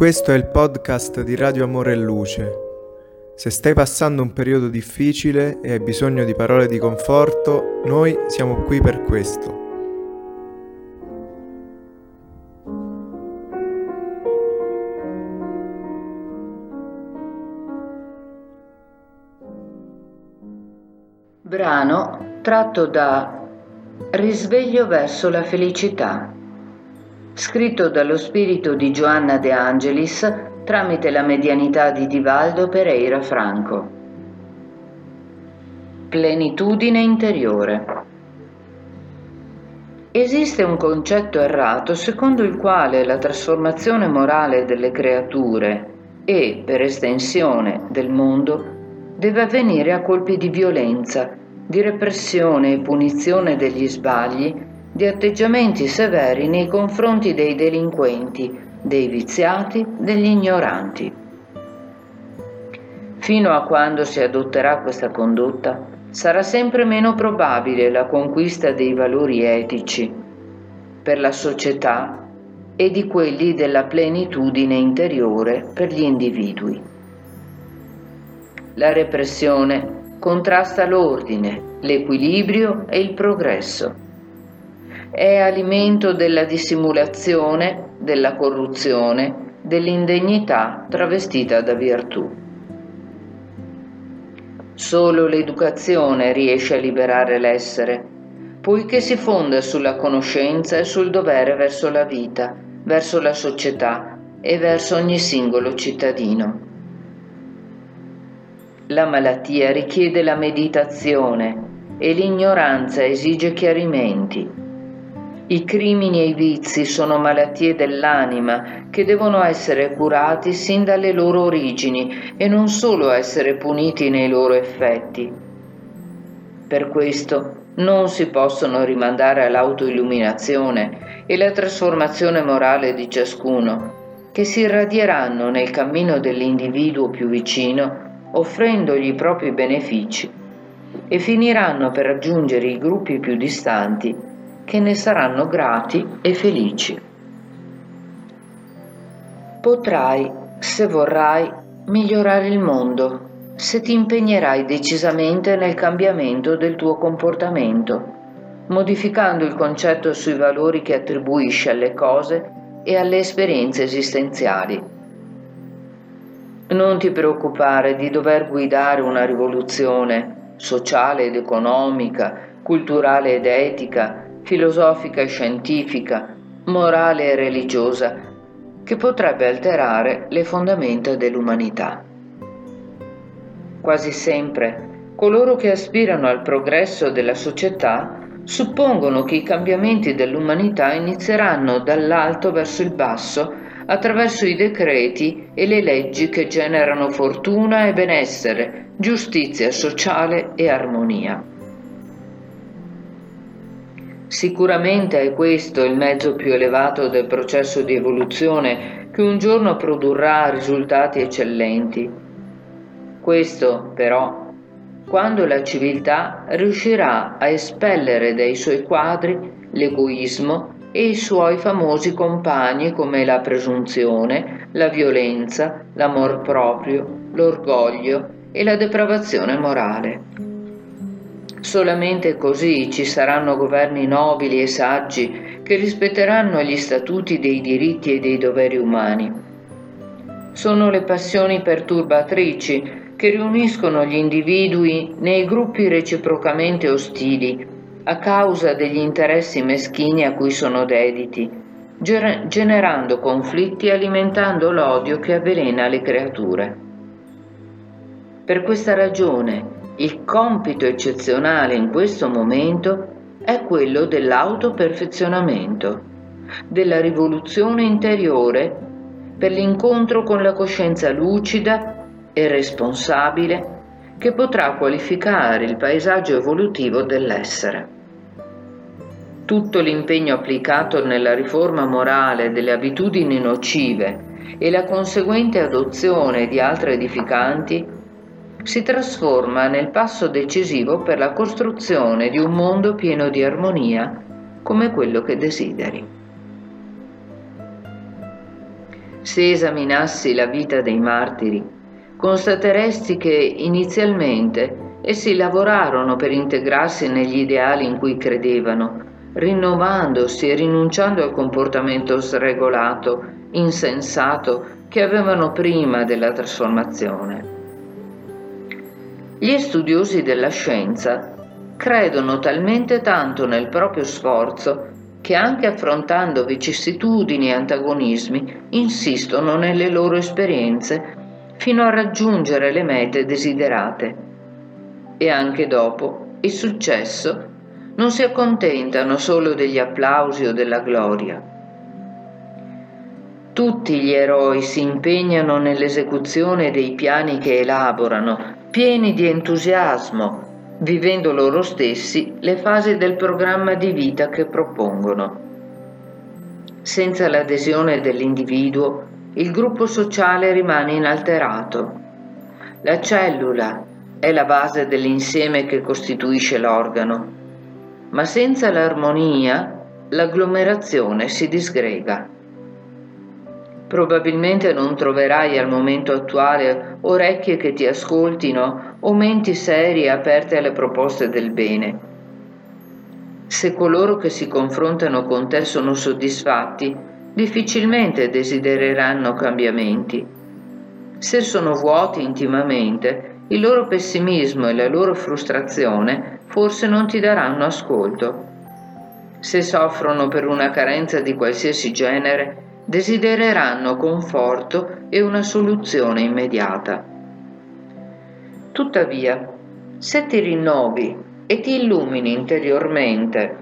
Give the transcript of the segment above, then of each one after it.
Questo è il podcast di Radio Amore e Luce. Se stai passando un periodo difficile e hai bisogno di parole di conforto, noi siamo qui per questo. Brano tratto da Risveglio verso la felicità scritto dallo spirito di Giovanna De Angelis tramite la medianità di Divaldo Pereira Franco. Plenitudine interiore. Esiste un concetto errato secondo il quale la trasformazione morale delle creature e, per estensione, del mondo deve avvenire a colpi di violenza, di repressione e punizione degli sbagli di atteggiamenti severi nei confronti dei delinquenti, dei viziati, degli ignoranti. Fino a quando si adotterà questa condotta, sarà sempre meno probabile la conquista dei valori etici per la società e di quelli della plenitudine interiore per gli individui. La repressione contrasta l'ordine, l'equilibrio e il progresso è alimento della dissimulazione, della corruzione, dell'indegnità travestita da virtù. Solo l'educazione riesce a liberare l'essere, poiché si fonda sulla conoscenza e sul dovere verso la vita, verso la società e verso ogni singolo cittadino. La malattia richiede la meditazione e l'ignoranza esige chiarimenti i crimini e i vizi sono malattie dell'anima che devono essere curati sin dalle loro origini e non solo essere puniti nei loro effetti. Per questo non si possono rimandare all'autoilluminazione e la trasformazione morale di ciascuno, che si irradieranno nel cammino dell'individuo più vicino, offrendogli i propri benefici, e finiranno per raggiungere i gruppi più distanti che ne saranno grati e felici. Potrai, se vorrai, migliorare il mondo se ti impegnerai decisamente nel cambiamento del tuo comportamento, modificando il concetto sui valori che attribuisci alle cose e alle esperienze esistenziali. Non ti preoccupare di dover guidare una rivoluzione sociale ed economica, culturale ed etica, filosofica e scientifica, morale e religiosa, che potrebbe alterare le fondamenta dell'umanità. Quasi sempre coloro che aspirano al progresso della società suppongono che i cambiamenti dell'umanità inizieranno dall'alto verso il basso attraverso i decreti e le leggi che generano fortuna e benessere, giustizia sociale e armonia. Sicuramente è questo il mezzo più elevato del processo di evoluzione che un giorno produrrà risultati eccellenti. Questo, però, quando la civiltà riuscirà a espellere dai suoi quadri l'egoismo e i suoi famosi compagni come la presunzione, la violenza, l'amor proprio, l'orgoglio e la depravazione morale. Solamente così ci saranno governi nobili e saggi che rispetteranno gli statuti dei diritti e dei doveri umani. Sono le passioni perturbatrici che riuniscono gli individui nei gruppi reciprocamente ostili a causa degli interessi meschini a cui sono dediti, generando conflitti e alimentando l'odio che avvelena le creature. Per questa ragione, il compito eccezionale in questo momento è quello dell'autoperfezionamento, della rivoluzione interiore per l'incontro con la coscienza lucida e responsabile che potrà qualificare il paesaggio evolutivo dell'essere. Tutto l'impegno applicato nella riforma morale delle abitudini nocive e la conseguente adozione di altre edificanti si trasforma nel passo decisivo per la costruzione di un mondo pieno di armonia come quello che desideri. Se esaminassi la vita dei martiri, constateresti che inizialmente essi lavorarono per integrarsi negli ideali in cui credevano, rinnovandosi e rinunciando al comportamento sregolato, insensato che avevano prima della trasformazione. Gli studiosi della scienza credono talmente tanto nel proprio sforzo che anche affrontando vicissitudini e antagonismi insistono nelle loro esperienze fino a raggiungere le mete desiderate. E anche dopo il successo non si accontentano solo degli applausi o della gloria. Tutti gli eroi si impegnano nell'esecuzione dei piani che elaborano, pieni di entusiasmo, vivendo loro stessi le fasi del programma di vita che propongono. Senza l'adesione dell'individuo, il gruppo sociale rimane inalterato. La cellula è la base dell'insieme che costituisce l'organo, ma senza l'armonia l'agglomerazione si disgrega. Probabilmente non troverai al momento attuale orecchie che ti ascoltino o menti serie aperte alle proposte del bene. Se coloro che si confrontano con te sono soddisfatti, difficilmente desidereranno cambiamenti. Se sono vuoti intimamente, il loro pessimismo e la loro frustrazione forse non ti daranno ascolto. Se soffrono per una carenza di qualsiasi genere, desidereranno conforto e una soluzione immediata. Tuttavia, se ti rinnovi e ti illumini interiormente,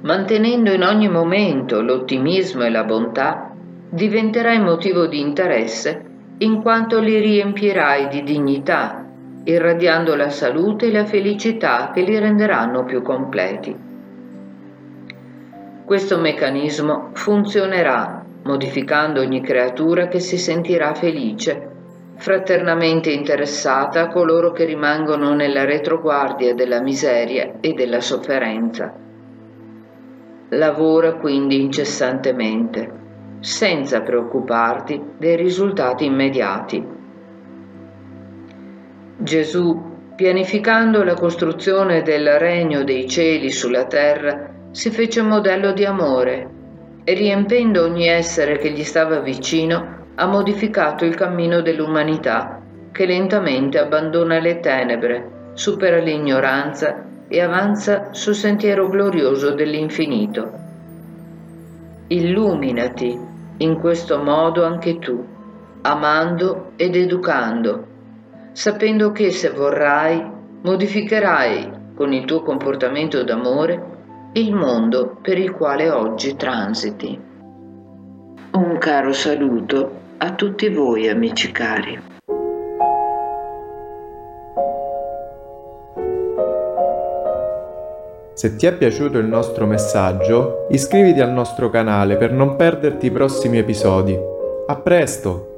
mantenendo in ogni momento l'ottimismo e la bontà, diventerai motivo di interesse in quanto li riempirai di dignità, irradiando la salute e la felicità che li renderanno più completi. Questo meccanismo funzionerà modificando ogni creatura che si sentirà felice, fraternamente interessata a coloro che rimangono nella retroguardia della miseria e della sofferenza. Lavora quindi incessantemente, senza preoccuparti dei risultati immediati. Gesù, pianificando la costruzione del regno dei cieli sulla terra, si fece modello di amore e riempendo ogni essere che gli stava vicino, ha modificato il cammino dell'umanità che lentamente abbandona le tenebre, supera l'ignoranza e avanza sul sentiero glorioso dell'infinito. Illuminati in questo modo anche tu, amando ed educando, sapendo che se vorrai modificherai con il tuo comportamento d'amore il mondo per il quale oggi transiti. Un caro saluto a tutti voi amici cari. Se ti è piaciuto il nostro messaggio, iscriviti al nostro canale per non perderti i prossimi episodi. A presto!